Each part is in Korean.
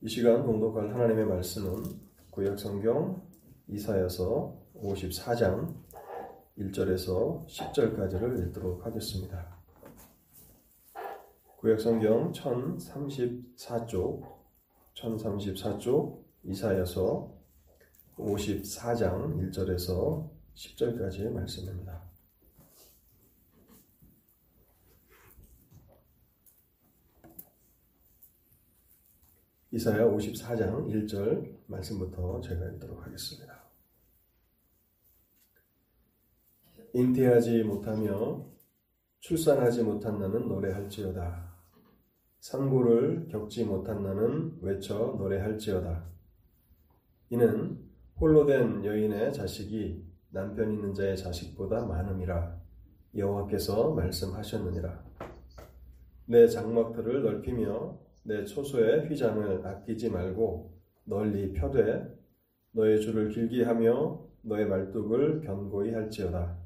이 시간 공독할 하나님의 말씀은 구약 성경 이사여서 54장 1절에서 10절까지를 읽도록 하겠습니다. 구약 성경 1034쪽 1034쪽 이사여서 54장 1절에서 10절까지의 말씀입니다. 이사야 54장 1절 말씀부터 제가 읽도록 하겠습니다. 잉태하지 못하며 출산하지 못한 나는 노래할지어다. 산고를 겪지 못한 나는 외쳐 노래할지어다. 이는 홀로 된 여인의 자식이 남편 있는 자의 자식보다 많음이라 여호와께서 말씀하셨느니라. 내 장막들을 넓히며 내 초소의 휘장을 아끼지 말고 널리 펴되 너의 줄을 길게 하며 너의 말뚝을 견고히 할지어다.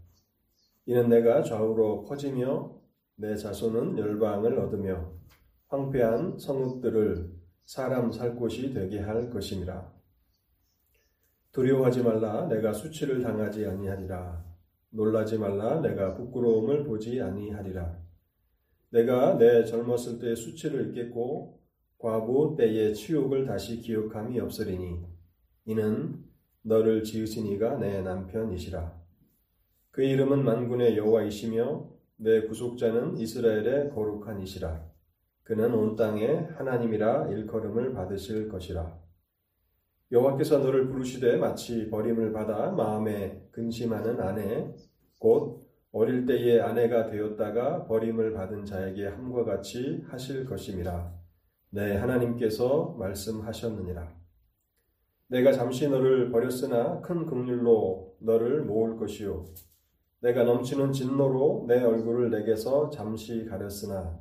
이는 내가 좌우로 커지며 내 자손은 열방을 얻으며 황폐한 성읍들을 사람 살 곳이 되게 할 것임이라. 두려워하지 말라 내가 수치를 당하지 아니하리라. 놀라지 말라 내가 부끄러움을 보지 아니하리라. 내가 내 젊었을 때의 수치를 잊겠고 과부 때의 치욕을 다시 기억함이 없으리니 이는 너를 지으신 이가 내 남편이시라. 그 이름은 만군의 여호와이시며 내 구속자는 이스라엘의 거룩한 이시라. 그는 온 땅에 하나님이라 일컬음을 받으실 것이라. 여호와께서 너를 부르시되 마치 버림을 받아 마음에 근심하는 아내 곧 어릴 때의 아내가 되었다가 버림을 받은 자에게 함과 같이 하실 것임이라. 네, 하나님께서 말씀하셨느니라. 내가 잠시 너를 버렸으나 큰 긍휼로 너를 모을 것이요. 내가 넘치는 진노로 내 얼굴을 내게서 잠시 가렸으나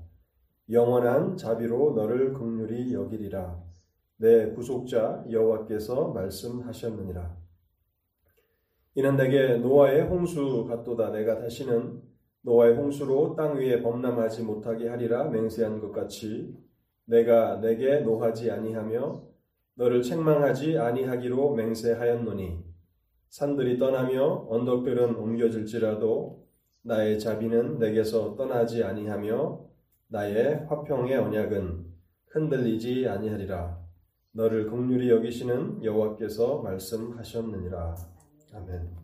영원한 자비로 너를 긍휼히 여기리라. 내 구속자 여호와께서 말씀하셨느니라. 이는 내게 노아의 홍수 같도다. 내가 다시는 노아의 홍수로 땅 위에 범람하지 못하게 하리라 맹세한 것 같이 내가 내게 노하지 아니하며 너를 책망하지 아니하기로 맹세하였노니 산들이 떠나며 언덕들은 옮겨질지라도 나의 자비는 내게서 떠나지 아니하며 나의 화평의 언약은 흔들리지 아니하리라. 너를 긍휼히 여기시는 여호와께서 말씀하셨느니라 아멘.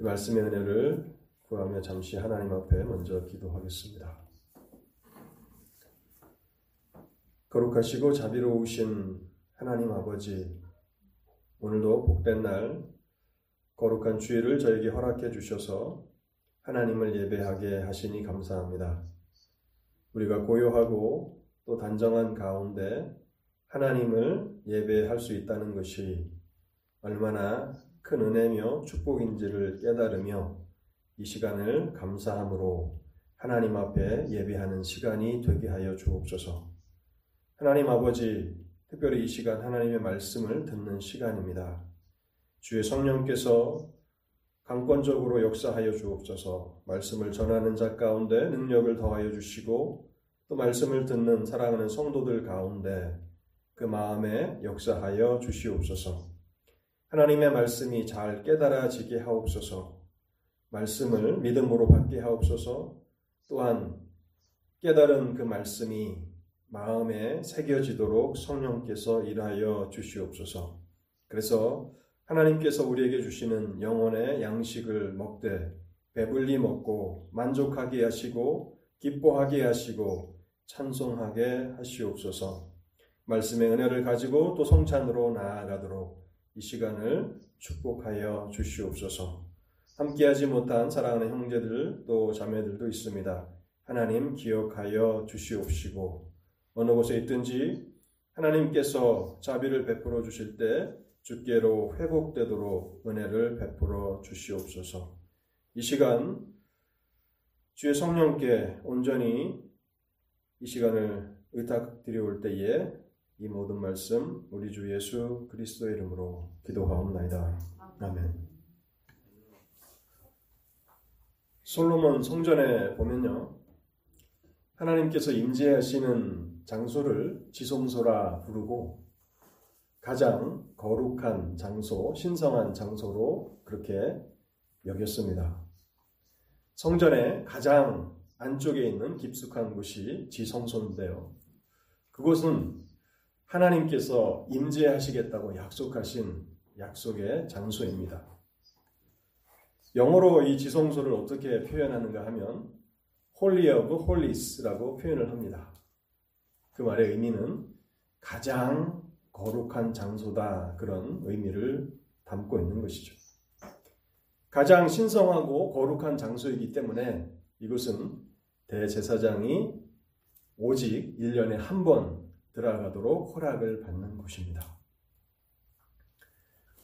이 말씀의 은혜를 구하며 잠시 하나님 앞에 먼저 기도하겠습니다. 거룩하시고 자비로우신 하나님 아버지, 오늘도 복된 날 거룩한 주일을 저에게 허락해 주셔서 하나님을 예배하게 하시니 감사합니다. 우리가 고요하고 또 단정한 가운데 하나님을 예배할 수 있다는 것이 얼마나 큰 은혜며 축복인지를 깨달으며 이 시간을 감사함으로 하나님 앞에 예배하는 시간이 되게 하여 주옵소서. 하나님 아버지, 특별히 이 시간 하나님의 말씀을 듣는 시간입니다. 주의 성령께서 강권적으로 역사하여 주옵소서 말씀을 전하는 자 가운데 능력을 더하여 주시고 또 말씀을 듣는 사랑하는 성도들 가운데 그 마음에 역사하여 주시옵소서. 하나님의 말씀이 잘 깨달아지게 하옵소서. 말씀을 믿음으로 받게 하옵소서. 또한 깨달은 그 말씀이 마음에 새겨지도록 성령께서 일하여 주시옵소서. 그래서 하나님께서 우리에게 주시는 영혼의 양식을 먹되 배불리 먹고 만족하게 하시고 기뻐하게 하시고 찬송하게 하시옵소서. 말씀의 은혜를 가지고 또 성찬으로 나아가도록 이 시간을 축복하여 주시옵소서. 함께하지 못한 사랑하는 형제들 또 자매들도 있습니다. 하나님 기억하여 주시옵시고 어느 곳에 있든지 하나님께서 자비를 베풀어 주실 때 주께로 회복되도록 은혜를 베풀어 주시옵소서. 이 시간 주의 성령께 온전히 이 시간을 의탁드려올 때에 이 모든 말씀 우리 주 예수 그리스도의 이름으로 기도하옵나이다. 아멘. 솔로몬 성전에 보면요. 하나님께서 임재하시는 장소를 지성소라 부르고 가장 거룩한 장소, 신성한 장소로 그렇게 여겼습니다. 성전의 가장 안쪽에 있는 깊숙한 곳이 지성소인데요. 그곳은 하나님께서 임재하시겠다고 약속하신 약속의 장소입니다. 영어로 이 지성소를 어떻게 표현하는가 하면 Holy of Holies라고 표현을 합니다. 그 말의 의미는 가장 거룩한 장소다 그런 의미를 담고 있는 것이죠. 가장 신성하고 거룩한 장소이기 때문에 이곳은 대제사장이 오직 1년에 한 번 들어가도록 허락을 받는 곳입니다.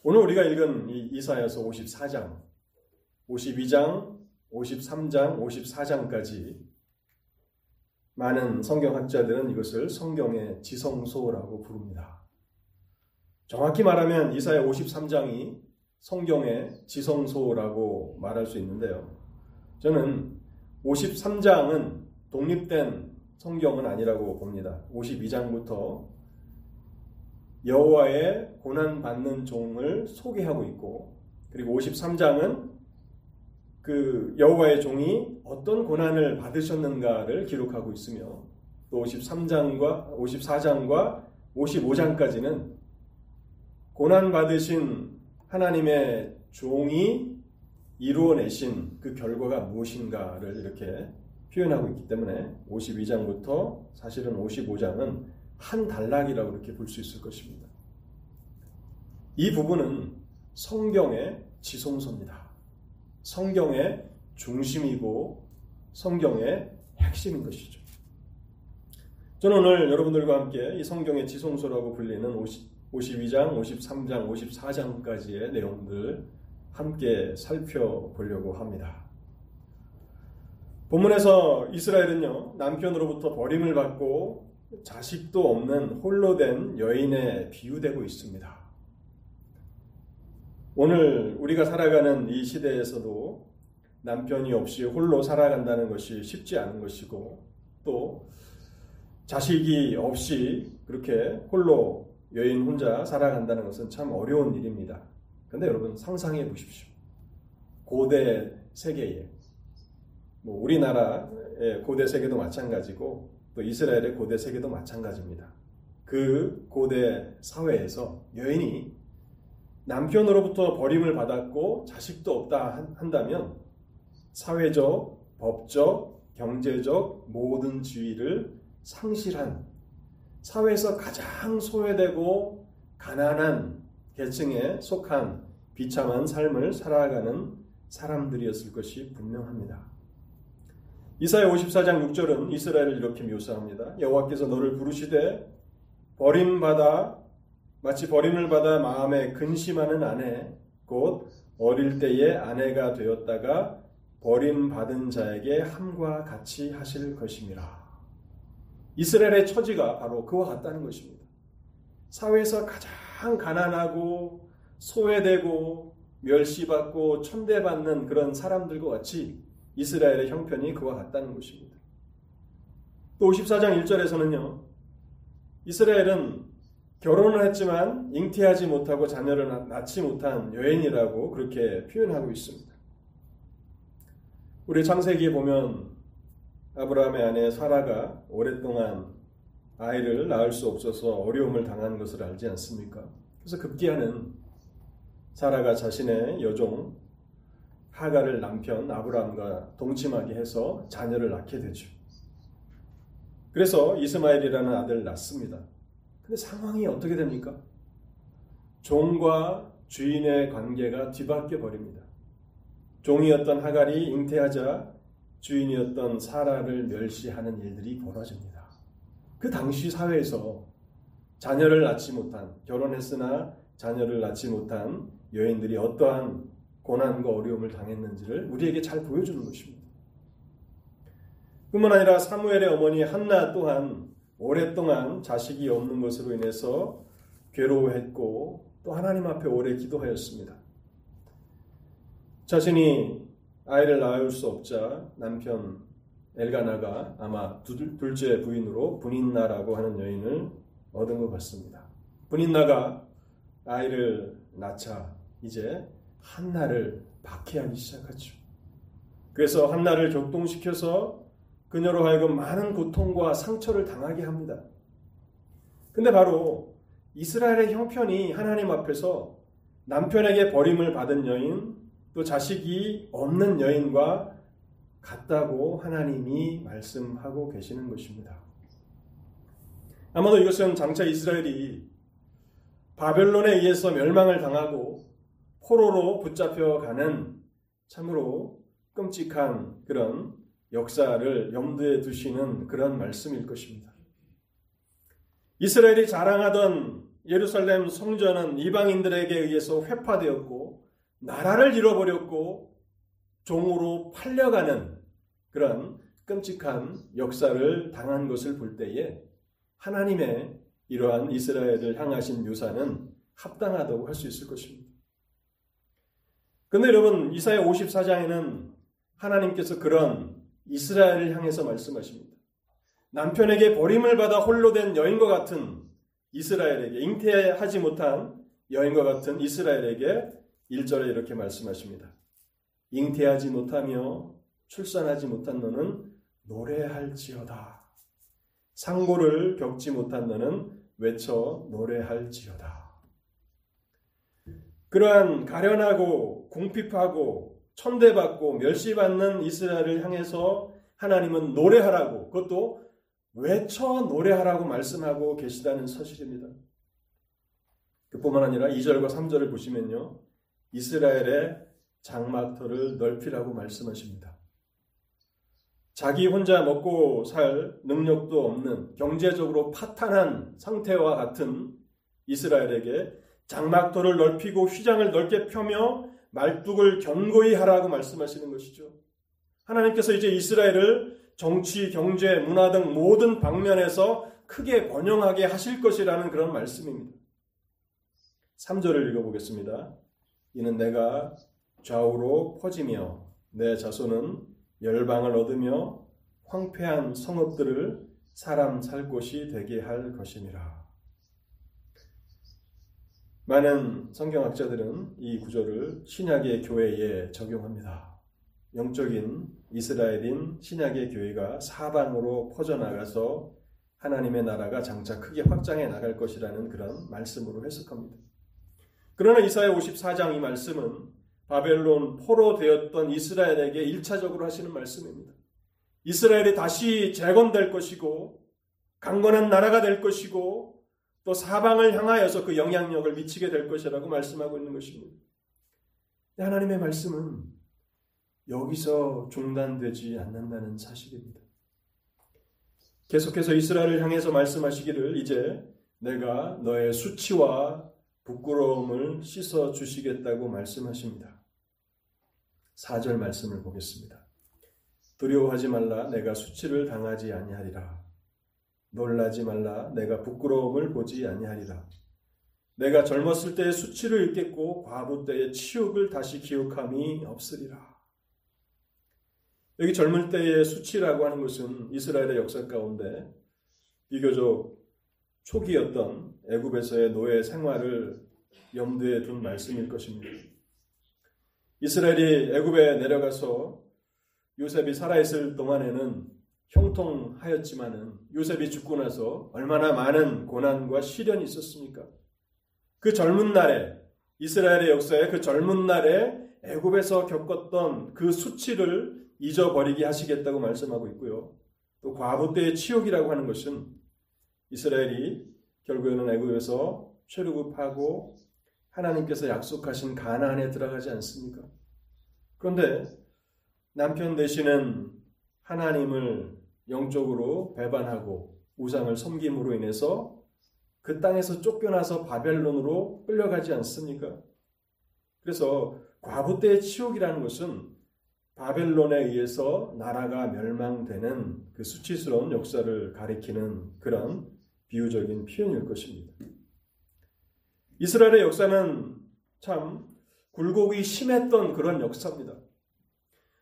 오늘 우리가 읽은 이 이사야서 54장, 52장, 53장, 54장까지 많은 성경학자들은 이것을 성경의 지성소라고 부릅니다. 정확히 말하면 이사야 53장이 성경의 지성소라고 말할 수 있는데요. 저는 53장은 독립된 성경은 아니라고 봅니다. 52장부터 여호와의 고난 받는 종을 소개하고 있고 그리고 53장은 그 여호와의 종이 어떤 고난을 받으셨는가를 기록하고 있으며 또 53장과 54장과 55장까지는 고난 받으신 하나님의 종이 이루어내신 그 결과가 무엇인가를 이렇게 표현하고 있기 때문에 52장부터 사실은 55장은 한 단락이라고 이렇게 볼 수 있을 것입니다. 이 부분은 성경의 지성소입니다. 성경의 중심이고 성경의 핵심인 것이죠. 저는 오늘 여러분들과 함께 이 성경의 지성소라고 불리는 52장, 53장, 54장까지의 내용들 함께 살펴보려고 합니다. 본문에서 이스라엘은요, 남편으로부터 버림을 받고 자식도 없는 홀로 된 여인에 비유되고 있습니다. 오늘 우리가 살아가는 이 시대에서도 남편이 없이 홀로 살아간다는 것이 쉽지 않은 것이고 또 자식이 없이 그렇게 홀로 여인 혼자 살아간다는 것은 참 어려운 일입니다. 그런데 여러분 상상해 보십시오. 고대 세계에 뭐 우리나라의 고대 세계도 마찬가지고 또 이스라엘의 고대 세계도 마찬가지입니다. 그 고대 사회에서 여인이 남편으로부터 버림을 받았고 자식도 없다 한다면 사회적, 법적, 경제적 모든 지위를 상실한 사회에서 가장 소외되고 가난한 계층에 속한 비참한 삶을 살아가는 사람들이었을 것이 분명합니다. 이사야 54장 6절은 이스라엘을 이렇게 묘사합니다. 여호와께서 너를 부르시되 버림받아 마치 버림을 받아 마음에 근심하는 아내 곧 어릴 때의 아내가 되었다가 버림받은 자에게 함과 같이 하실 것임이라. 이스라엘의 처지가 바로 그와 같다는 것입니다. 사회에서 가장 가난하고 소외되고 멸시받고 천대받는 그런 사람들과 같이 이스라엘의 형편이 그와 같다는 것입니다. 또 54장 1절에서는요. 이스라엘은 결혼을 했지만 잉태하지 못하고 자녀를 낳지 못한 여인이라고 그렇게 표현하고 있습니다. 우리 창세기에 보면 아브라함의 아내 사라가 오랫동안 아이를 낳을 수 없어서 어려움을 당한 것을 알지 않습니까? 그래서 급기야는 사라가 자신의 여종 하가를 남편 아브라함과 동침하게 해서 자녀를 낳게 되죠. 그래서 이스마엘이라는 아들을 낳습니다. 근데 상황이 어떻게 됩니까? 종과 주인의 관계가 뒤바뀌어 버립니다. 종이었던 하갈이 잉태하자 주인이었던 사라를 멸시하는 일들이 벌어집니다. 그 당시 사회에서 자녀를 낳지 못한 결혼했으나 자녀를 낳지 못한 여인들이 어떠한 고난과 어려움을 당했는지를 우리에게 잘 보여주는 것입니다. 뿐만 아니라 사무엘의 어머니 한나 또한 오랫동안 자식이 없는 것으로 인해서 괴로워했고 또 하나님 앞에 오래 기도하였습니다. 자신이 아이를 낳을 수 없자 남편 엘가나가 아마 둘째 부인으로 분인나라고 하는 여인을 얻은 것 같습니다. 분인나가 아이를 낳자 이제 한나를 박해하기 시작하죠. 그래서 한나를 격동시켜서 그녀로 하여금 많은 고통과 상처를 당하게 합니다. 근데 바로 이스라엘의 형편이 하나님 앞에서 남편에게 버림을 받은 여인, 또 자식이 없는 여인과 같다고 하나님이 말씀하고 계시는 것입니다. 아마도 이것은 장차 이스라엘이 바벨론에 의해서 멸망을 당하고 포로로 붙잡혀 가는 참으로 끔찍한 그런 역사를 염두에 두시는 그런 말씀일 것입니다. 이스라엘이 자랑하던 예루살렘 성전은 이방인들에게 의해서 회파되었고 나라를 잃어버렸고 종으로 팔려가는 그런 끔찍한 역사를 당한 것을 볼 때에 하나님의 이러한 이스라엘을 향하신 묘사는 합당하다고 할 수 있을 것입니다. 근데 여러분 이사야 54장에는 하나님께서 그런 이스라엘을 향해서 말씀하십니다. 남편에게 버림을 받아 홀로 된 여인과 같은 이스라엘에게 잉태하지 못한 여인과 같은 이스라엘에게 1절에 이렇게 말씀하십니다. 잉태하지 못하며 출산하지 못한 너는 노래할지어다. 상고를 겪지 못한 너는 외쳐 노래할지어다. 그러한 가련하고 궁핍하고 천대받고 멸시받는 이스라엘을 향해서 하나님은 노래하라고 그것도 외쳐 노래하라고 말씀하고 계시다는 사실입니다. 그뿐만 아니라 2절과 3절을 보시면요. 이스라엘의 장막터를 넓히라고 말씀하십니다. 자기 혼자 먹고 살 능력도 없는 경제적으로 파탄한 상태와 같은 이스라엘에게 장막터를 넓히고 휘장을 넓게 펴며 말뚝을 견고히 하라고 말씀하시는 것이죠. 하나님께서 이제 이스라엘을 정치, 경제, 문화 등 모든 방면에서 크게 번영하게 하실 것이라는 그런 말씀입니다. 3절을 읽어보겠습니다. 이는 내가 좌우로 퍼지며 내 자손은 열방을 얻으며 황폐한 성읍들을 사람 살 곳이 되게 할 것이니라. 많은 성경학자들은 이 구절을 신약의 교회에 적용합니다. 영적인 이스라엘인 신약의 교회가 사방으로 퍼져나가서 하나님의 나라가 장차 크게 확장해 나갈 것이라는 그런 말씀으로 해석합니다. 그러나 이사야 54장 이 말씀은 바벨론 포로 되었던 이스라엘에게 1차적으로 하시는 말씀입니다. 이스라엘이 다시 재건될 것이고 강건한 나라가 될 것이고 또 사방을 향하여서 그 영향력을 미치게 될 것이라고 말씀하고 있는 것입니다. 하나님의 말씀은 여기서 중단되지 않는다는 사실입니다. 계속해서 이스라엘을 향해서 말씀하시기를 이제 내가 너의 수치와 부끄러움을 씻어 주시겠다고 말씀하십니다. 4절 말씀을 보겠습니다. 두려워하지 말라 내가 수치를 당하지 아니하리라. 놀라지 말라 내가 부끄러움을 보지 아니하리라. 내가 젊었을 때의 수치를 잊겠고 과부 때의 치욕을 다시 기억함이 없으리라. 여기 젊을 때의 수치라고 하는 것은 이스라엘의 역사 가운데 비교적 초기였던 애굽에서의 노예 생활을 염두에 둔 말씀일 것입니다. 이스라엘이 애굽에 내려가서 요셉이 살아있을 동안에는 형통하였지만은 요셉이 죽고 나서 얼마나 많은 고난과 시련이 있었습니까? 그 젊은 날에 이스라엘의 역사에 그 젊은 날에 애굽에서 겪었던 그 수치를 잊어버리게 하시겠다고 말씀하고 있고요. 또 과부 때의 치욕이라고 하는 것은 이스라엘이 결국에는 애굽에서 최루급하고 하나님께서 약속하신 가나안에 들어가지 않습니까? 그런데 남편 되시는 하나님을 영적으로 배반하고 우상을 섬김으로 인해서 그 땅에서 쫓겨나서 바벨론으로 끌려가지 않습니까? 그래서 과부 때의 치욕이라는 것은 바벨론에 의해서 나라가 멸망되는 그 수치스러운 역사를 가리키는 그런 비유적인 표현일 것입니다. 이스라엘의 역사는 참 굴곡이 심했던 그런 역사입니다.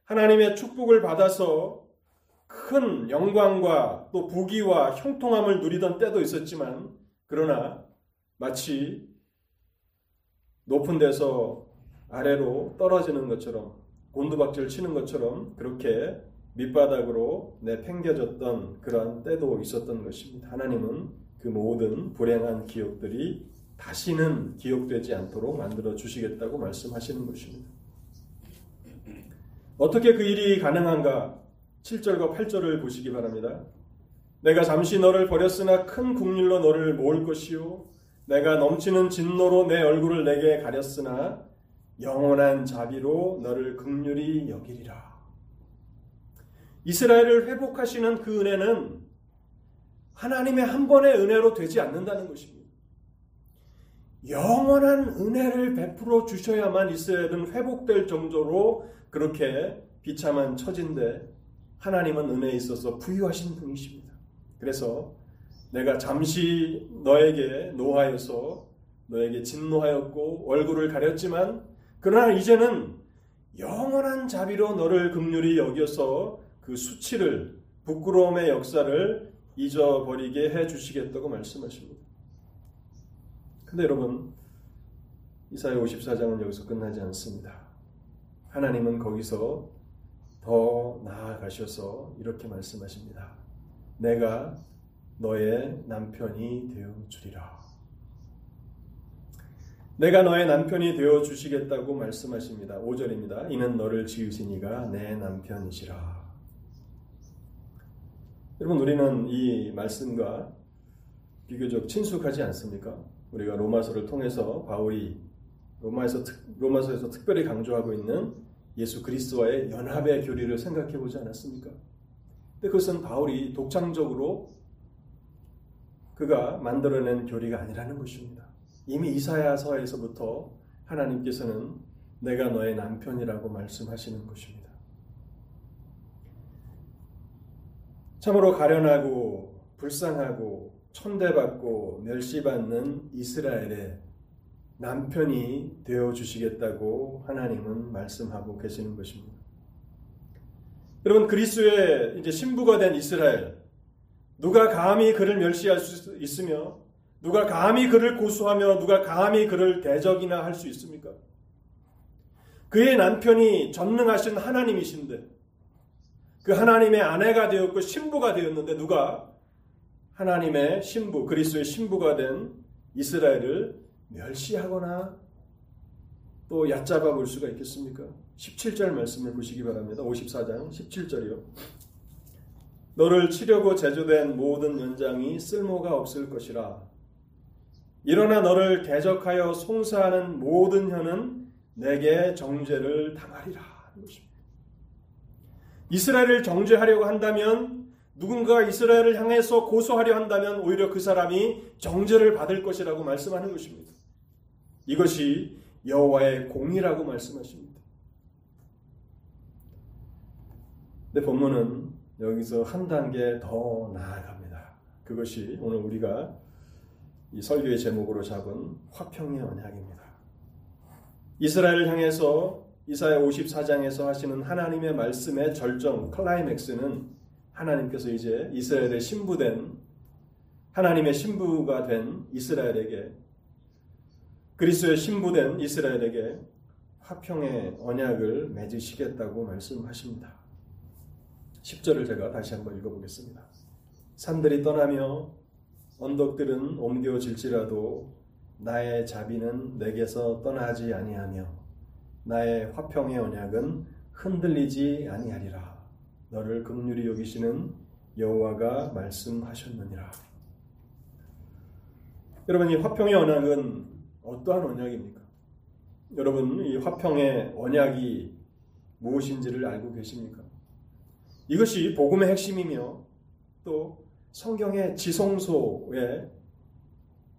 하나님의 축복을 받아서 큰 영광과 또 부귀와 형통함을 누리던 때도 있었지만 그러나 마치 높은 데서 아래로 떨어지는 것처럼 곤두박질 치는 것처럼 그렇게 밑바닥으로 내팽겨졌던 그러한 때도 있었던 것입니다. 하나님은 그 모든 불행한 기억들이 다시는 기억되지 않도록 만들어 주시겠다고 말씀하시는 것입니다. 어떻게 그 일이 가능한가? 7절과 8절을 보시기 바랍니다. 내가 잠시 너를 버렸으나 큰 국률로 너를 모을 것이요 내가 넘치는 진노로 내 얼굴을 내게 가렸으나 영원한 자비로 너를 극률이 여기리라. 이스라엘을 회복하시는 그 은혜는 하나님의 한 번의 은혜로 되지 않는다는 것입니다. 영원한 은혜를 베풀어 주셔야만 이스라엘은 회복될 정도로 그렇게 비참한 처진데 하나님은 은혜에 있어서 부유하신 분이십니다. 그래서 내가 잠시 너에게 노하여서 너에게 진노하였고 얼굴을 가렸지만 그러나 이제는 영원한 자비로 너를 극률이 여겨서 그 수치를 부끄러움의 역사를 잊어버리게 해 주시겠다고 말씀하십니다. 근데 여러분 이사야 54장은 여기서 끝나지 않습니다. 하나님은 거기서 더 나아가셔서 이렇게 말씀하십니다. 내가 너의 남편이 되어 주리라. 내가 너의 남편이 되어 주시겠다고 말씀하십니다. 5절입니다. 이는 너를 지으신 이가 내 남편이시라. 여러분 우리는 이 말씀과 비교적 친숙하지 않습니까? 우리가 로마서를 통해서 바울이 로마에서 로마서에서 특별히 강조하고 있는 예수 그리스도와의 연합의 교리를 생각해 보지 않았습니까? 근데 그것은 바울이 독창적으로 그가 만들어낸 교리가 아니라는 것입니다. 이미 이사야서에서부터 하나님께서는 내가 너의 남편이라고 말씀하시는 것입니다. 참으로 가련하고 불쌍하고 천대받고 멸시받는 이스라엘의 남편이 되어 주시겠다고 하나님은 말씀하고 계시는 것입니다. 여러분 그리스도의 이제 신부가 된 이스라엘 누가 감히 그를 멸시할 수 있으며 누가 감히 그를 고수하며 누가 감히 그를 대적이나 할 수 있습니까? 그의 남편이 전능하신 하나님이신데 그 하나님의 아내가 되었고 신부가 되었는데 누가 하나님의 신부 그리스도의 신부가 된 이스라엘을 멸시하거나 또 얕잡아 볼 수가 있겠습니까? 17절 말씀을 보시기 바랍니다. 54장 17절이요. 너를 치려고 제조된 모든 연장이 쓸모가 없을 것이라. 일어나 너를 대적하여 송사하는 모든 혀는 내게 정죄를 당하리라. 이스라엘을 정죄하려고 한다면 누군가 이스라엘을 향해서 고소하려 한다면 오히려 그 사람이 정죄를 받을 것이라고 말씀하는 것입니다. 이것이 여호와의 공이라고 말씀하십니다. 근데 본문은 여기서 한 단계 더 나아갑니다. 그것이 오늘 우리가 이 설교의 제목으로 잡은 화평의 언약입니다. 이스라엘을 향해서 이사야 54장에서 하시는 하나님의 말씀의 절정 클라이맥스는 하나님께서 이제 이스라엘의 신부된 하나님의 신부가 된 이스라엘에게 그리스도의 신부된 이스라엘에게 화평의 언약을 맺으시겠다고 말씀하십니다. 10절을 제가 다시 한번 읽어보겠습니다. 산들이 떠나며 언덕들은 옮겨질지라도 나의 자비는 내게서 떠나지 아니하며 나의 화평의 언약은 흔들리지 아니하리라. 너를 극률히 여기시는 여호와가 말씀하셨느니라. 여러분 이 화평의 언약은 어떠한 언약입니까? 여러분, 이 화평의 언약이 무엇인지를 알고 계십니까? 이것이 복음의 핵심이며 또 성경의 지성소에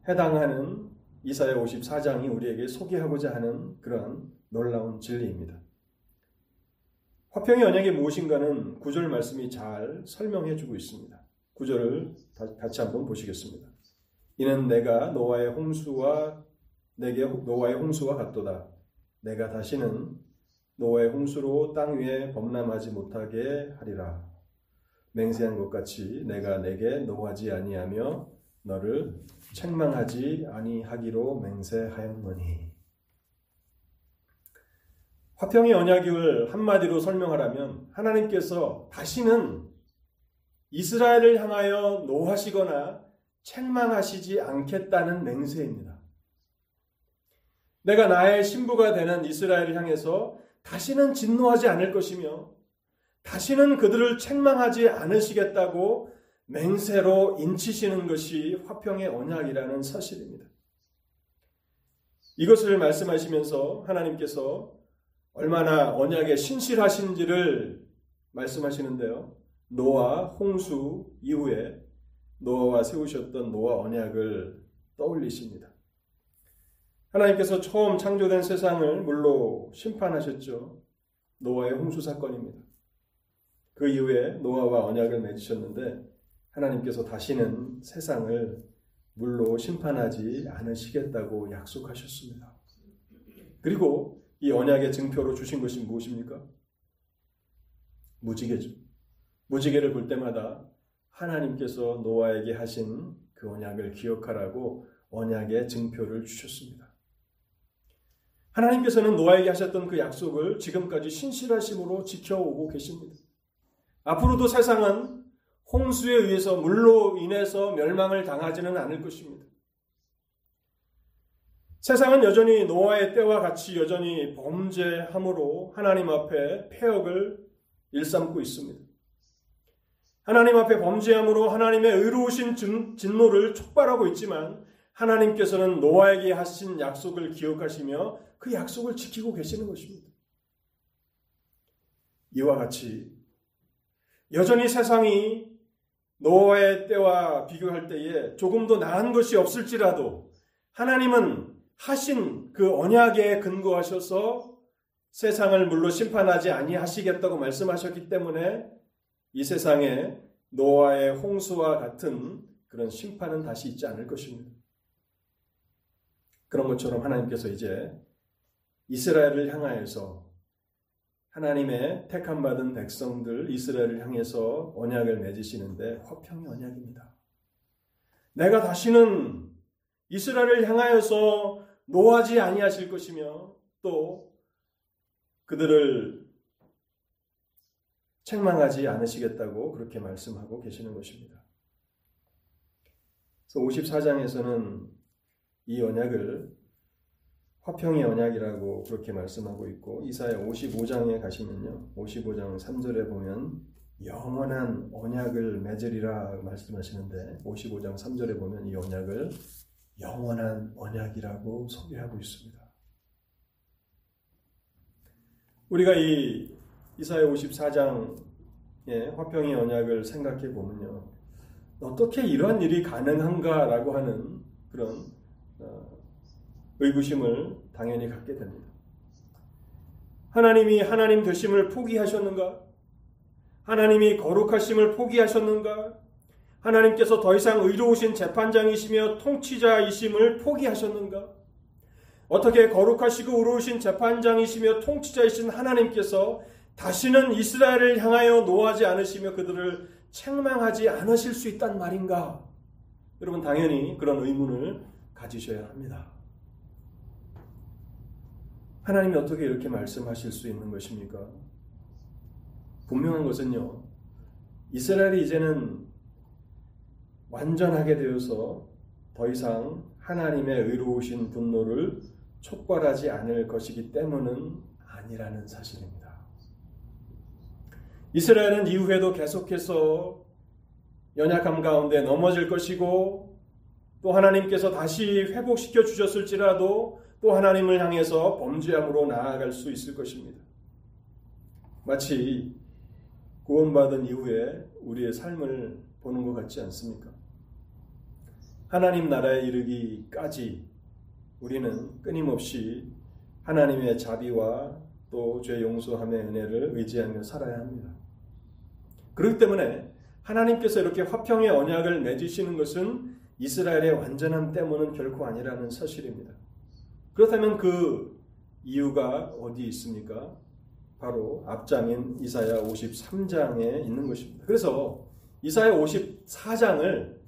해당하는 이사야 54장이 우리에게 소개하고자 하는 그러한 놀라운 진리입니다. 화평의 언약이 무엇인가는 구절 말씀이 잘 설명해 주고 있습니다. 구절을 같이 한번 보시겠습니다. 이는 내가 노아의 홍수와 내게 노아의 홍수와 같도다. 내가 다시는 노아의 홍수로 땅 위에 범람하지 못하게 하리라. 맹세한 것 같이 내가 내게 노하지 아니하며 너를 책망하지 아니하기로 맹세하였노니. 화평의 언약을 한마디로 설명하라면 하나님께서 다시는 이스라엘을 향하여 노하시거나 책망하시지 않겠다는 맹세입니다. 내가 나의 신부가 되는 이스라엘을 향해서 다시는 진노하지 않을 것이며 다시는 그들을 책망하지 않으시겠다고 맹세로 인치시는 것이 화평의 언약이라는 사실입니다. 이것을 말씀하시면서 하나님께서 얼마나 언약에 신실하신지를 말씀하시는데요. 노아 홍수 이후에 노아와 세우셨던 노아 언약을 떠올리십니다. 하나님께서 처음 창조된 세상을 물로 심판하셨죠. 노아의 홍수 사건입니다. 그 이후에 노아와 언약을 맺으셨는데 하나님께서 다시는 세상을 물로 심판하지 않으시겠다고 약속하셨습니다. 그리고 이 언약의 증표로 주신 것이 무엇입니까? 무지개죠. 무지개를 볼 때마다 하나님께서 노아에게 하신 그 언약을 기억하라고 언약의 증표를 주셨습니다. 하나님께서는 노아에게 하셨던 그 약속을 지금까지 신실하심으로 지켜오고 계십니다. 앞으로도 세상은 홍수에 의해서 물로 인해서 멸망을 당하지는 않을 것입니다. 세상은 여전히 노아의 때와 같이 여전히 범죄함으로 하나님 앞에 폐역을 일삼고 있습니다. 하나님 앞에 범죄함으로 하나님의 의로우신 진노를 촉발하고 있지만 하나님께서는 노아에게 하신 약속을 기억하시며 그 약속을 지키고 계시는 것입니다. 이와 같이 여전히 세상이 노아의 때와 비교할 때에 조금 더 나은 것이 없을지라도 하나님은 하신 그 언약에 근거하셔서 세상을 물로 심판하지 아니하시겠다고 말씀하셨기 때문에 이 세상에 노아의 홍수와 같은 그런 심판은 다시 있지 않을 것입니다. 그런 것처럼 하나님께서 이제 이스라엘을 향하여서 하나님의 택함 받은 백성들 이스라엘을 향해서 언약을 맺으시는데 화평의 언약입니다. 내가 다시는 이스라엘을 향하여서 노하지 아니하실 것이며 또 그들을 책망하지 않으시겠다고 그렇게 말씀하고 계시는 것입니다. 그래서 54장에서는 이 언약을 화평의 언약이라고 그렇게 말씀하고 있고 이사야 55장에 가시면요. 55장 3절에 보면 영원한 언약을 맺으리라 말씀하시는데 55장 3절에 보면 이 언약을 영원한 언약이라고 소개하고 있습니다. 우리가 이 이사야 54장의 화평의 언약을 생각해 보면요. 어떻게 이러한 일이 가능한가라고 하는 그런 어, 의구심을 당연히 갖게 됩니다. 하나님이 하나님 되심을 포기하셨는가? 하나님이 거룩하심을 포기하셨는가? 하나님께서 더 이상 의로우신 재판장이시며 통치자이심을 포기하셨는가? 어떻게 거룩하시고 의로우신 재판장이시며 통치자이신 하나님께서 다시는 이스라엘을 향하여 노하지 않으시며 그들을 책망하지 않으실 수 있단 말인가? 여러분 당연히 그런 의문을 가지셔야 합니다. 하나님이 어떻게 이렇게 말씀하실 수 있는 것입니까? 분명한 것은요. 이스라엘이 이제는 완전하게 되어서 더 이상 하나님의 의로우신 분노를 촉발하지 않을 것이기 때문은 아니라는 사실입니다. 이스라엘은 이후에도 계속해서 연약함 가운데 넘어질 것이고 또 하나님께서 다시 회복시켜 주셨을지라도 또 하나님을 향해서 범죄함으로 나아갈 수 있을 것입니다. 마치 구원받은 이후에 우리의 삶을 보는 것 같지 않습니까? 하나님 나라에 이르기까지 우리는 끊임없이 하나님의 자비와 또 죄 용서함의 은혜를 의지하며 살아야 합니다. 그렇기 때문에 하나님께서 이렇게 화평의 언약을 맺으시는 것은 이스라엘의 완전함 때문은 결코 아니라는 사실입니다. 그렇다면 그 이유가 어디 있습니까? 바로 앞장인 이사야 53장에 있는 것입니다. 그래서 이사야 54장을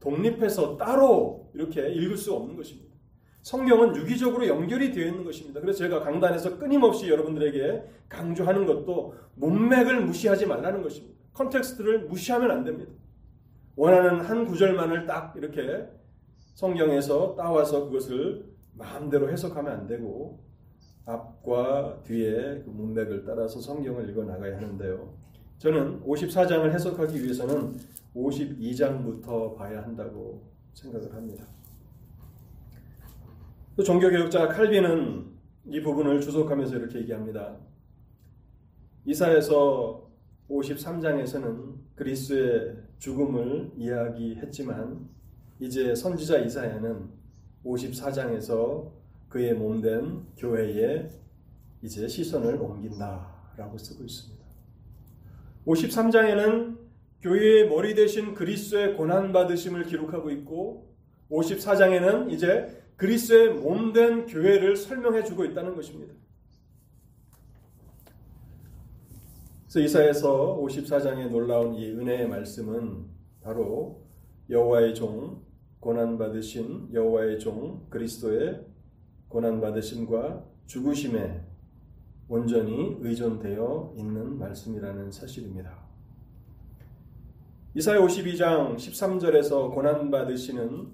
독립해서 따로 이렇게 읽을 수 없는 것입니다. 성경은 유기적으로 연결이 되어 있는 것입니다. 그래서 제가 강단에서 끊임없이 여러분들에게 강조하는 것도 문맥을 무시하지 말라는 것입니다. context를 무시하면 안 됩니다. 원하는 한 구절만을 딱 이렇게 성경에서 따와서 그것을 마음대로 해석하면 안 되고 앞과 뒤에 그 문맥을 따라서 성경을 읽어 나가야 하는데요. 저는 54장을 해석하기 위해서는 52장부터 봐야 한다고 생각을 합니다. 또 종교개혁자 칼빈은 이 부분을 주석하면서 이렇게 얘기합니다. 이사에서 53장에서는 그리스의 죽음을 이야기했지만 이제 선지자 이사야는 54장에서 그의 몸된 교회에 이제 시선을 옮긴다라고 쓰고 있습니다. 53장에는 교회의 머리 대신 그리스의 고난 받으심을 기록하고 있고 54장에는 이제 그리스의 몸된 교회를 설명해 주고 있다는 것입니다. 그래서 이사에서 54장에 놀라운 이 은혜의 말씀은 바로 여호와의 종 고난 받으신 여호와의 종 그리스도의 고난 받으심과 죽으심에 온전히 의존되어 있는 말씀이라는 사실입니다. 이사야 52장 13절에서 고난 받으시는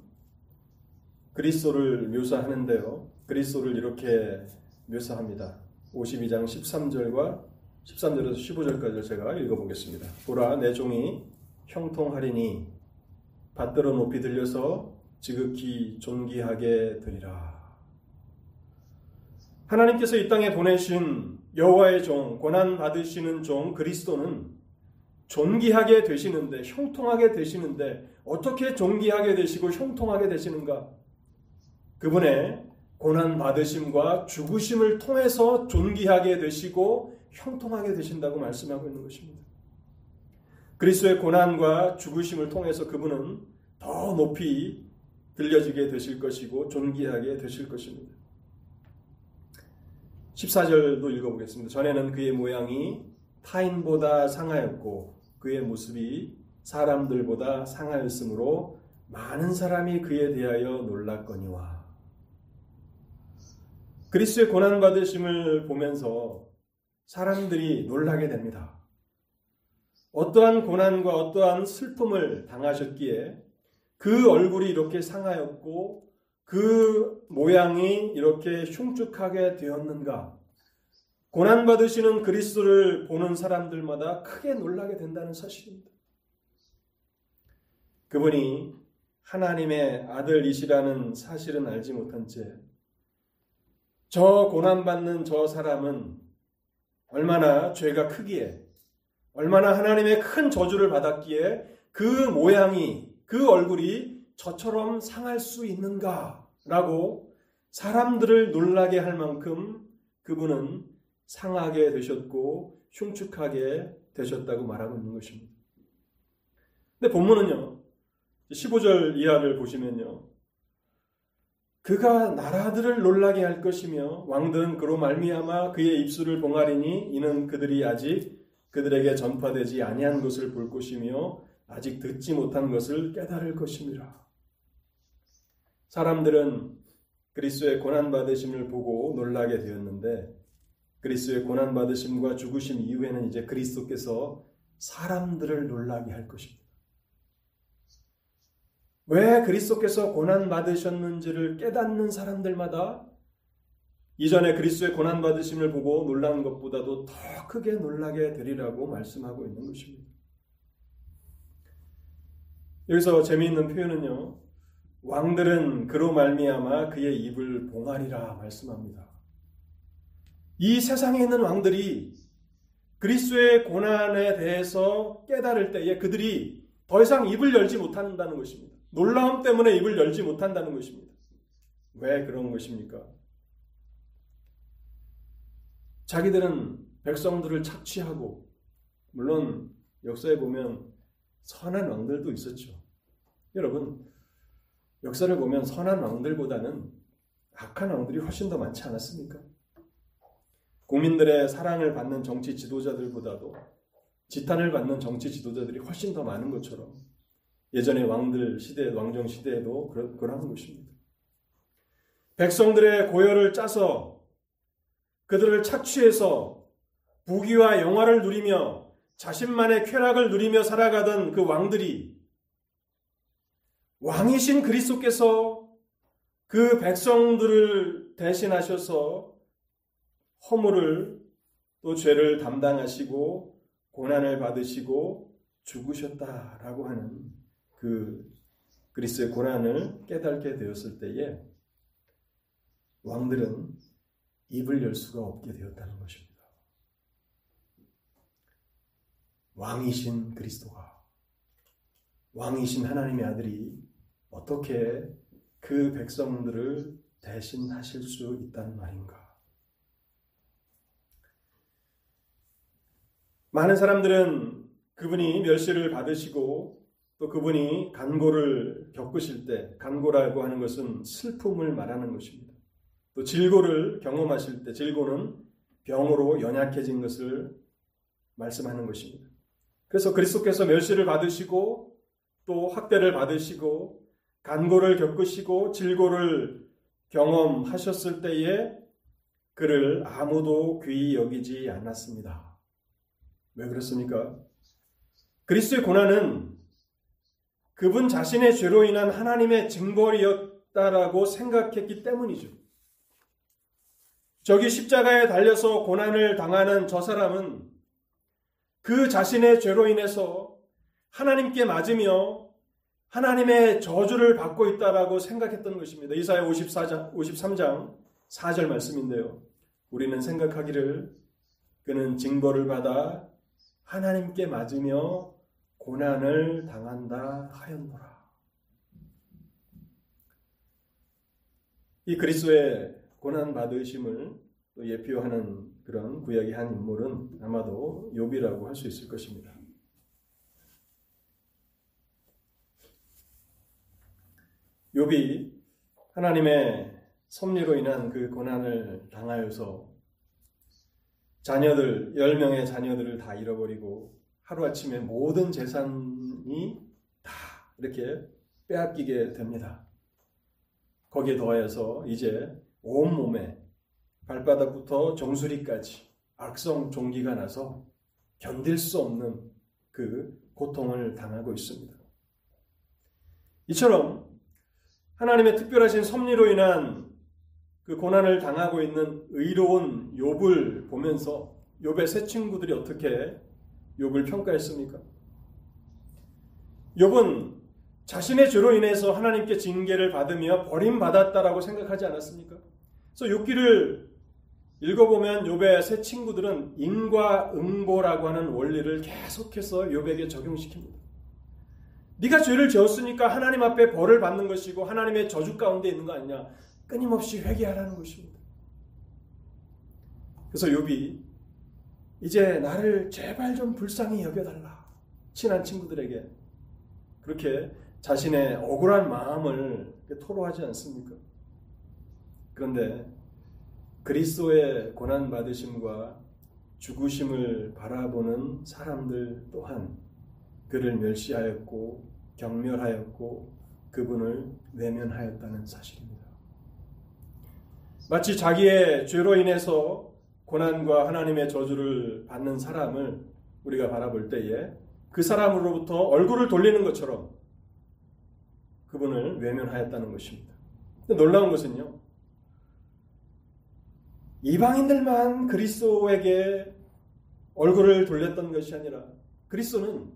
그리스도를 묘사하는데요. 그리스도를 이렇게 묘사합니다. 52장 13절과 13절에서 15절까지를 제가 읽어보겠습니다. 보라 내 종이 형통하리니 받들어 높이 들려서 지극히 존귀하게 되리라. 하나님께서 이 땅에 보내신 여호와의 종, 고난 받으시는 종 그리스도는 존귀하게 되시는데 형통하게 되시는데 어떻게 존귀하게 되시고 형통하게 되시는가? 그분의 고난 받으심과 죽으심을 통해서 존귀하게 되시고 형통하게 되신다고 말씀하고 있는 것입니다. 그리스도의 고난과 죽으심을 통해서 그분은 더 높이 들려지게 되실 것이고 존귀하게 되실 것입니다. 14절도 읽어보겠습니다. 전에는 그의 모양이 타인보다 상하였고 그의 모습이 사람들보다 상하였으므로 많은 사람이 그에 대하여 놀랐거니와 그리스의 고난 받으심을 보면서 사람들이 놀라게 됩니다. 어떠한 고난과 어떠한 슬픔을 당하셨기에 그 얼굴이 이렇게 상하였고 그 모양이 이렇게 흉측하게 되었는가? 고난받으시는 그리스도를 보는 사람들마다 크게 놀라게 된다는 사실입니다. 그분이 하나님의 아들이시라는 사실은 알지 못한 채, 저 고난받는 저 사람은 얼마나 죄가 크기에 얼마나 하나님의 큰 저주를 받았기에 그 모양이 그 얼굴이 저처럼 상할 수 있는가라고 사람들을 놀라게 할 만큼 그분은 상하게 되셨고 흉측하게 되셨다고 말하고 있는 것입니다. 근데 본문은요. 15절 이하를 보시면요. 그가 나라들을 놀라게 할 것이며 왕들은 그로 말미암아 그의 입술을 봉하리니 이는 그들이 아직 그들에게 전파되지 아니한 것을 볼 것이며 아직 듣지 못한 것을 깨달을 것입니다. 사람들은 그리스도의 고난 받으심을 보고 놀라게 되었는데 그리스도의 고난 받으심과 죽으심 이후에는 이제 그리스도께서 사람들을 놀라게 할 것입니다. 왜 그리스도께서 고난 받으셨는지를 깨닫는 사람들마다 이전에 그리스도의 고난 받으심을 보고 놀란 것보다도 더 크게 놀라게 되리라고 말씀하고 있는 것입니다. 여기서 재미있는 표현은요. 왕들은 그로 말미암아 그의 입을 봉하리라 말씀합니다. 이 세상에 있는 왕들이 그리스도의 고난에 대해서 깨달을 때에 그들이 더 이상 입을 열지 못한다는 것입니다. 놀라움 때문에 입을 열지 못한다는 것입니다. 왜 그런 것입니까? 자기들은 백성들을 착취하고, 물론 역사에 보면 선한 왕들도 있었죠. 여러분, 역사를 보면 선한 왕들보다는 악한 왕들이 훨씬 더 많지 않았습니까? 국민들의 사랑을 받는 정치 지도자들보다도 지탄을 받는 정치 지도자들이 훨씬 더 많은 것처럼 예전의 왕들 시대, 왕정 시대에도 그러, 그러한 것입니다. 백성들의 고열을 짜서 그들을 착취해서 부귀와 영화를 누리며 자신만의 쾌락을 누리며 살아가던 그 왕들이 왕이신 그리스도께서 그 백성들을 대신하셔서 허물을 또 죄를 담당하시고 고난을 받으시고 죽으셨다라고 하는 그 그리스의 고난을 깨닫게 되었을 때에 왕들은 입을 열 수가 없게 되었다는 것입니다. 왕이신 그리스도가 왕이신 하나님의 아들이 어떻게 그 백성들을 대신하실 수 있다는 말인가? 많은 사람들은 그분이 멸시를 받으시고 또 그분이 간고를 겪으실 때 간고라고 하는 것은 슬픔을 말하는 것입니다. 또 질고를 경험하실 때 질고는 병으로 연약해진 것을 말씀하는 것입니다. 그래서 그리스도께서 멸시를 받으시고 또 학대를 받으시고 간고를 겪으시고 질고를 경험하셨을 때에 그를 아무도 귀히 여기지 않았습니다. 왜 그렇습니까? 그리스도의 고난은 그분 자신의 죄로 인한 하나님의 징벌이었다라고 생각했기 때문이죠. 저기 십자가에 달려서 고난을 당하는 저 사람은 그 자신의 죄로 인해서 하나님께 맞으며 하나님의 저주를 받고 있다라고 생각했던 것입니다. 이사야 54장, 53장 4절 말씀인데요. 우리는 생각하기를 그는 징벌을 받아 하나님께 맞으며 고난을 당한다 하였노라. 이 그리스도의 고난 받으심을 예표하는 그런 구약의 한 인물은 아마도 욥이라고 할 수 있을 것입니다. 욥이 하나님의 섭리로 인한 그 고난을 당하여서 자녀들 10명의 자녀들을 다 잃어버리고 하루아침에 모든 재산이 다 이렇게 빼앗기게 됩니다. 거기에 더해서 이제 온몸에 발바닥부터 정수리까지 악성 종기가 나서 견딜 수 없는 그 고통을 당하고 있습니다. 이처럼 하나님의 특별하신 섭리로 인한 그 고난을 당하고 있는 의로운 욥을 보면서 욥의 새 친구들이 어떻게 욥을 평가했습니까? 욥은 자신의 죄로 인해서 하나님께 징계를 받으며 버림받았다라고 생각하지 않았습니까? 그래서 욥기를 읽어보면 욥의 새 친구들은 인과응보라고 하는 원리를 계속해서 욥에게 적용시킵니다. 네가 죄를 지었으니까 하나님 앞에 벌을 받는 것이고 하나님의 저주 가운데 있는 거 아니냐? 끊임없이 회개하라는 것입니다. 그래서 욥이 이제 나를 제발 좀 불쌍히 여겨달라. 친한 친구들에게 그렇게 자신의 억울한 마음을 토로하지 않습니까? 그런데 그리스도의 고난 받으심과 죽으심을 바라보는 사람들 또한 그를 멸시하였고 경멸하였고 그분을 외면하였다는 사실입니다. 마치 자기의 죄로 인해서 고난과 하나님의 저주를 받는 사람을 우리가 바라볼 때에 그 사람으로부터 얼굴을 돌리는 것처럼 그분을 외면하였다는 것입니다. 놀라운 것은요. 이방인들만 그리스도에게 얼굴을 돌렸던 것이 아니라 그리스도는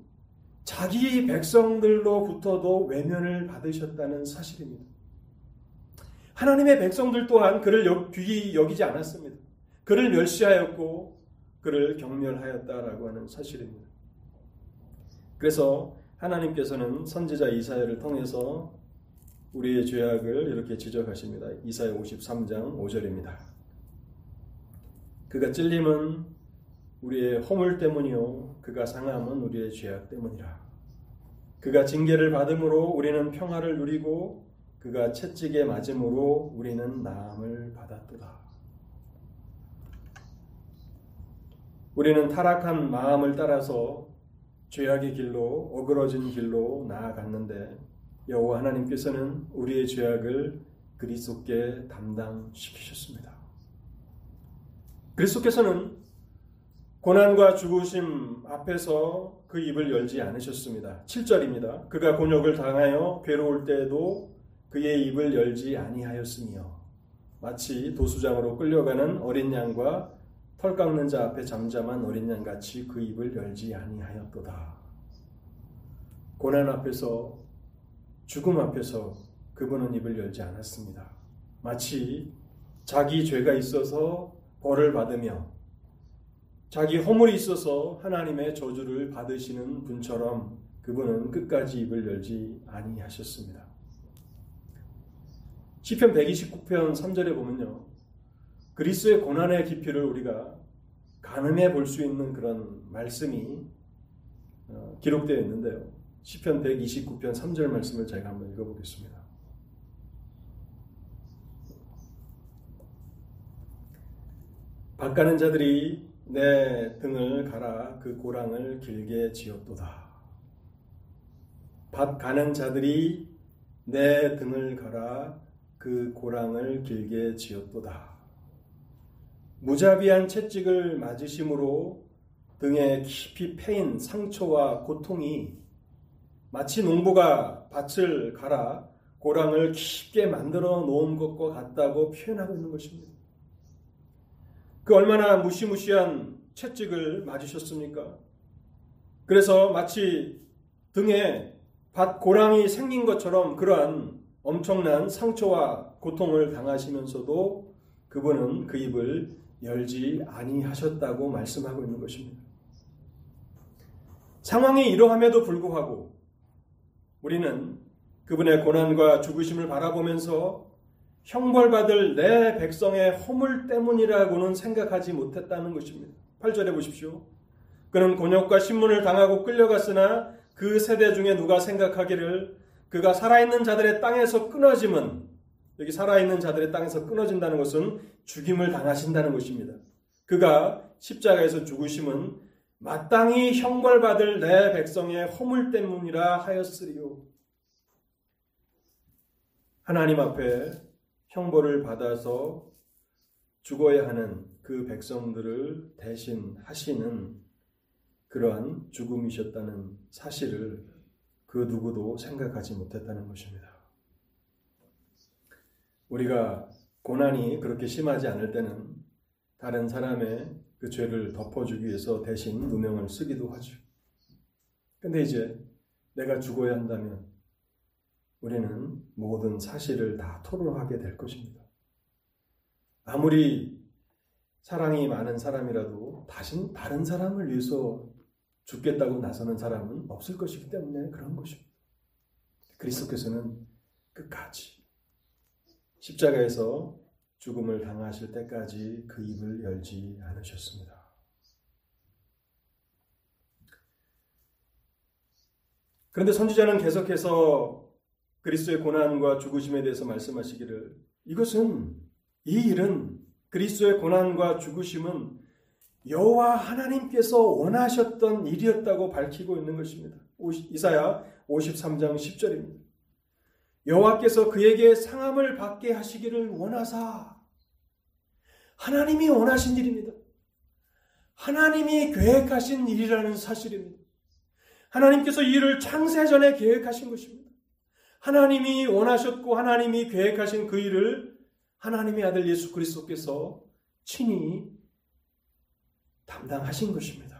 자기 백성들로부터도 외면을 받으셨다는 사실입니다. 하나님의 백성들 또한 그를 귀히 여기지 않았습니다. 그를 멸시하였고 그를 경멸하였다라고 하는 사실입니다. 그래서 하나님께서는 선지자 이사야를 통해서 우리의 죄악을 이렇게 지적하십니다. 이사야 53장 5절입니다. 그가 찔림은 우리의 허물 때문이요 그가 상함은 우리의 죄악 때문이라. 그가 징계를 받음으로 우리는 평화를 누리고 그가 채찍에 맞음으로 우리는 나음을 받았도다. 우리는 타락한 마음을 따라서 죄악의 길로 어그러진 길로 나아갔는데 여호와 하나님께서는 우리의 죄악을 그리스도께 담당시키셨습니다. 그리스도께서는 고난과 죽으심 앞에서 그 입을 열지 않으셨습니다. 7절입니다. 그가 곤욕을 당하여 괴로울 때에도 그의 입을 열지 아니하였으며 마치 도수장으로 끌려가는 어린 양과 털 깎는 자 앞에 잠잠한 어린 양 같이 그 입을 열지 아니하였도다. 고난 앞에서 죽음 앞에서 그분은 입을 열지 않았습니다. 마치 자기 죄가 있어서 벌을 받으며 자기 허물이 있어서 하나님의 저주를 받으시는 분처럼 그분은 끝까지 입을 열지 아니하셨습니다. 시편 129편 3절에 보면요. 그리스의 고난의 깊이를 우리가 가늠해 볼 수 있는 그런 말씀이 어, 기록되어 있는데요. 시편 129편 3절 말씀을 제가 한번 읽어보겠습니다. 밭가는 자들이 내 등을 갈아 그 고랑을 길게 지었도다. 밭 가는 자들이 내 등을 갈아 그 고랑을 길게 지었도다. 무자비한 채찍을 맞으심으로 등에 깊이 패인 상처와 고통이 마치 농부가 밭을 갈아 고랑을 깊게 만들어 놓은 것과 같다고 표현하고 있는 것입니다. 그 얼마나 무시무시한 채찍을 맞으셨습니까? 그래서 마치 등에 밭 고랑이 생긴 것처럼 그러한 엄청난 상처와 고통을 당하시면서도 그분은 그 입을 열지 아니하셨다고 말씀하고 있는 것입니다. 상황이 이러함에도 불구하고 우리는 그분의 고난과 죽으심을 바라보면서 형벌받을 내 백성의 허물 때문이라고는 생각하지 못했다는 것입니다. 8절에 보십시오. 그는 곤욕과 신문을 당하고 끌려갔으나 그 세대 중에 누가 생각하기를 그가 살아있는 자들의 땅에서 끊어짐은 여기 살아있는 자들의 땅에서 끊어진다는 것은 죽임을 당하신다는 것입니다. 그가 십자가에서 죽으심은 마땅히 형벌받을 내 백성의 허물 때문이라 하였으리요. 하나님 앞에 형벌을 받아서 죽어야 하는 그 백성들을 대신 하시는 그러한 죽음이셨다는 사실을 그 누구도 생각하지 못했다는 것입니다. 우리가 고난이 그렇게 심하지 않을 때는 다른 사람의 그 죄를 덮어주기 위해서 대신 누명을 쓰기도 하죠. 근데 이제 내가 죽어야 한다면 우리는 모든 사실을 다 토로하게 될 것입니다. 아무리 사랑이 많은 사람이라도 다신 다른 사람을 위해서 죽겠다고 나서는 사람은 없을 것이기 때문에 그런 것입니다. 그리스도께서는 끝까지 십자가에서 죽음을 당하실 때까지 그 입을 열지 않으셨습니다. 그런데 선지자는 계속해서 그리스도의 고난과 죽으심에 대해서 말씀하시기를 이것은 이 일은 그리스도의 고난과 죽으심은 여호와 하나님께서 원하셨던 일이었다고 밝히고 있는 것입니다. 이사야 53장 10절입니다. 여호와께서 그에게 상함을 받게 하시기를 원하사 하나님이 원하신 일입니다. 하나님이 계획하신 일이라는 사실입니다. 하나님께서 이 일을 창세 전에 계획하신 것입니다. 하나님이 원하셨고 하나님이 계획하신 그 일을 하나님의 아들 예수 그리스도께서 친히 담당하신 것입니다.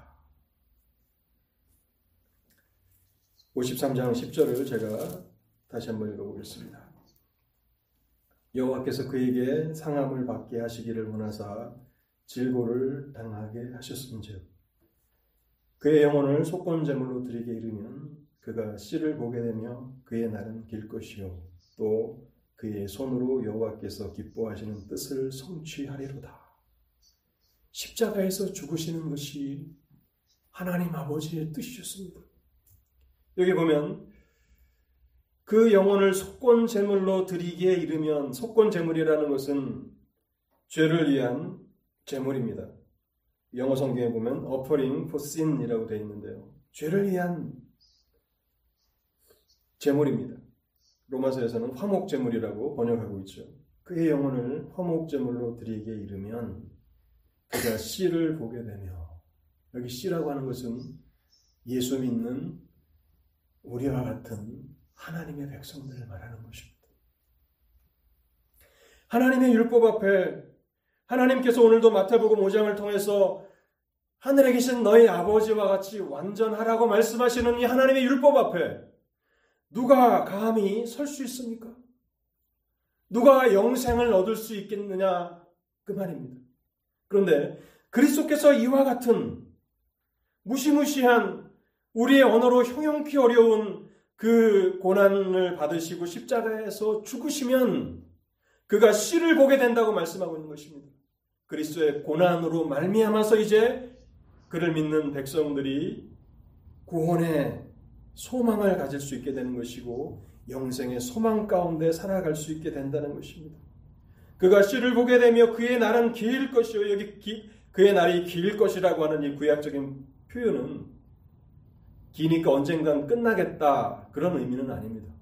53장 10절을 제가 다시 한번 읽어보겠습니다. 여호와께서 그에게 상함을 받게 하시기를 원하사 질고를 당하게 하셨음즉 그의 영혼을 속건 제물로 드리게 이르면 그가 씨를 보게 되며 그의 날은 길 것이요 또 그의 손으로 여호와께서 기뻐하시는 뜻을 성취하리로다. 십자가에서 죽으시는 것이 하나님 아버지의 뜻이셨습니다. 여기 보면 그 영혼을 속건 제물로 드리기에 이르면 속건 제물이라는 것은 죄를 위한 제물입니다. 영어 성경에 보면 offering for sin이라고 되어 있는데요. 죄를 위한 제물입니다. 로마서에서는 화목 제물이라고 번역하고 있죠. 그의 영혼을 화목 제물로 드리게 이르면 그가 씨를 보게 되며 여기 씨라고 하는 것은 예수 믿는 우리와 같은 하나님의 백성들을 말하는 것입니다. 하나님의 율법 앞에 하나님께서 오늘도 마태복음 5장을 통해서 하늘에 계신 너희 아버지와 같이 완전하라고 말씀하시는 이 하나님의 율법 앞에 누가 감히 설 수 있습니까? 누가 영생을 얻을 수 있겠느냐 그 말입니다. 그런데 그리스도께서 이와 같은 무시무시한 우리의 언어로 형용키 어려운 그 고난을 받으시고 십자가에서 죽으시면 그가 씨를 보게 된다고 말씀하고 있는 것입니다. 그리스도의 고난으로 말미암아서 이제 그를 믿는 백성들이 구원의 소망을 가질 수 있게 되는 것이고 영생의 소망 가운데 살아갈 수 있게 된다는 것입니다. 그가 씨를 보게 되며 그의 날은 길 것이요 여기 기, 그의 날이 길 것이라고 하는 이 구약적인 표현은 기니까 언젠간 끝나겠다 그런 의미는 아닙니다.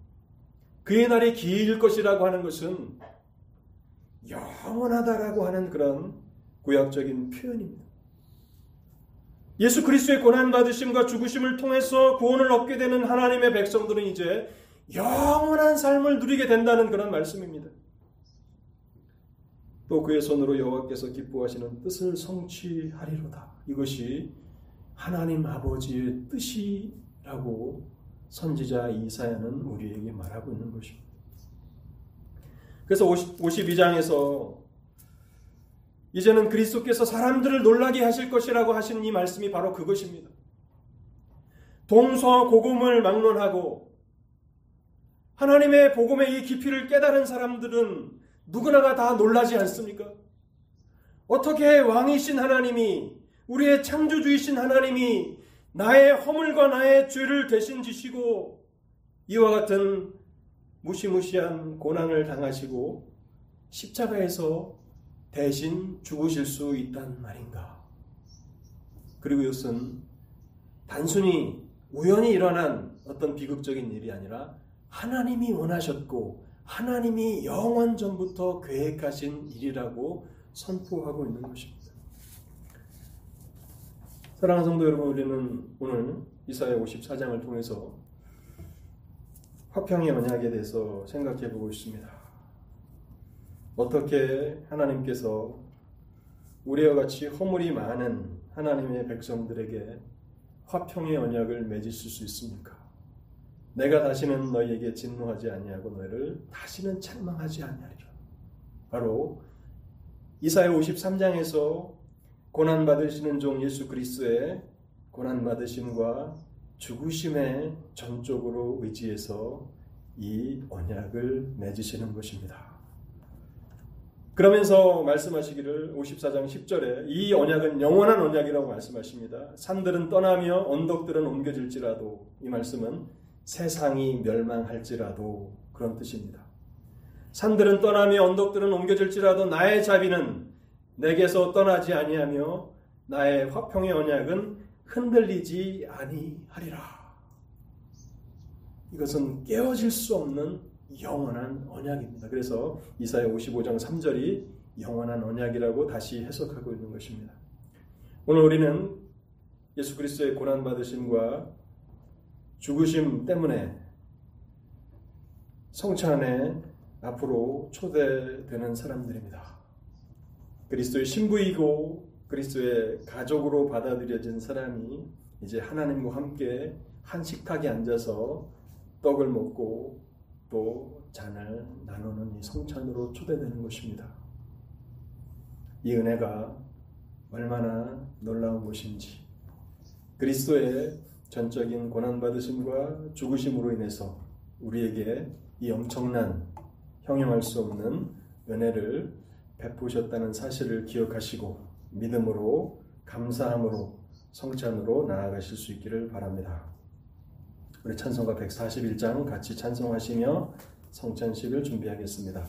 그의 날이 길 것이라고 하는 것은 영원하다라고 하는 그런 구약적인 표현입니다. 예수 그리스도의 고난 받으심과 죽으심을 통해서 구원을 얻게 되는 하나님의 백성들은 이제 영원한 삶을 누리게 된다는 그런 말씀입니다. 또 그의 손으로 여호와께서 기뻐하시는 뜻을 성취하리로다. 이것이 하나님 아버지의 뜻이라고 선지자 이사야는 우리에게 말하고 있는 것입니다. 그래서 52장에서 이제는 그리스도께서 사람들을 놀라게 하실 것이라고 하신 이 말씀이 바로 그것입니다. 동서고금을 막론하고 하나님의 복음의 이 깊이를 깨달은 사람들은 누구나가 다 놀라지 않습니까? 어떻게 왕이신 하나님이 우리의 창조주이신 하나님이 나의 허물과 나의 죄를 대신 지시고 이와 같은 무시무시한 고난을 당하시고 십자가에서 대신 죽으실 수 있단 말인가? 그리고 이것은 단순히 우연히 일어난 어떤 비극적인 일이 아니라 하나님이 원하셨고 하나님이 영원 전부터 계획하신 일이라고 선포하고 있는 것입니다. 사랑하는 성도 여러분, 우리는 오늘 이사야 54장을 통해서 화평의 언약에 대해서 생각해 보고 있습니다. 어떻게 하나님께서 우리와 같이 허물이 많은 하나님의 백성들에게 화평의 언약을 맺으실 수 있습니까? 내가 다시는 너희에게 진노하지 아니하고 너희를 다시는 책망하지 아니하리라. 바로 이사야 53장에서 고난 받으시는 종 예수 그리스도의 고난 받으심과 죽으심의 전적으로 의지해서 이 언약을 맺으시는 것입니다. 그러면서 말씀하시기를 54장 10절에 이 언약은 영원한 언약이라고 말씀하십니다. 산들은 떠나며 언덕들은 옮겨질지라도 이 말씀은 세상이 멸망할지라도 그런 뜻입니다. 산들은 떠나며 언덕들은 옮겨질지라도 나의 자비는 내게서 떠나지 아니하며 나의 화평의 언약은 흔들리지 아니하리라. 이것은 깨어질 수 없는 영원한 언약입니다. 그래서 이사야 55장 3절이 영원한 언약이라고 다시 해석하고 있는 것입니다. 오늘 우리는 예수 그리스도의 고난 받으심과 죽으심 때문에 성찬에 앞으로 초대되는 사람들입니다. 그리스도의 신부이고 그리스도의 가족으로 받아들여진 사람이 이제 하나님과 함께 한 식탁에 앉아서 떡을 먹고 또 잔을 나누는 이 성찬으로 초대되는 것입니다. 이 은혜가 얼마나 놀라운 것인지 그리스도의 전적인 고난받으심과 죽으심으로 인해서 우리에게 이 엄청난 형용할 수 없는 은혜를 베푸셨다는 사실을 기억하시고 믿음으로 감사함으로 성찬으로 나아가실 수 있기를 바랍니다. 우리 찬송가 141장 같이 찬송하시며 성찬식을 준비하겠습니다.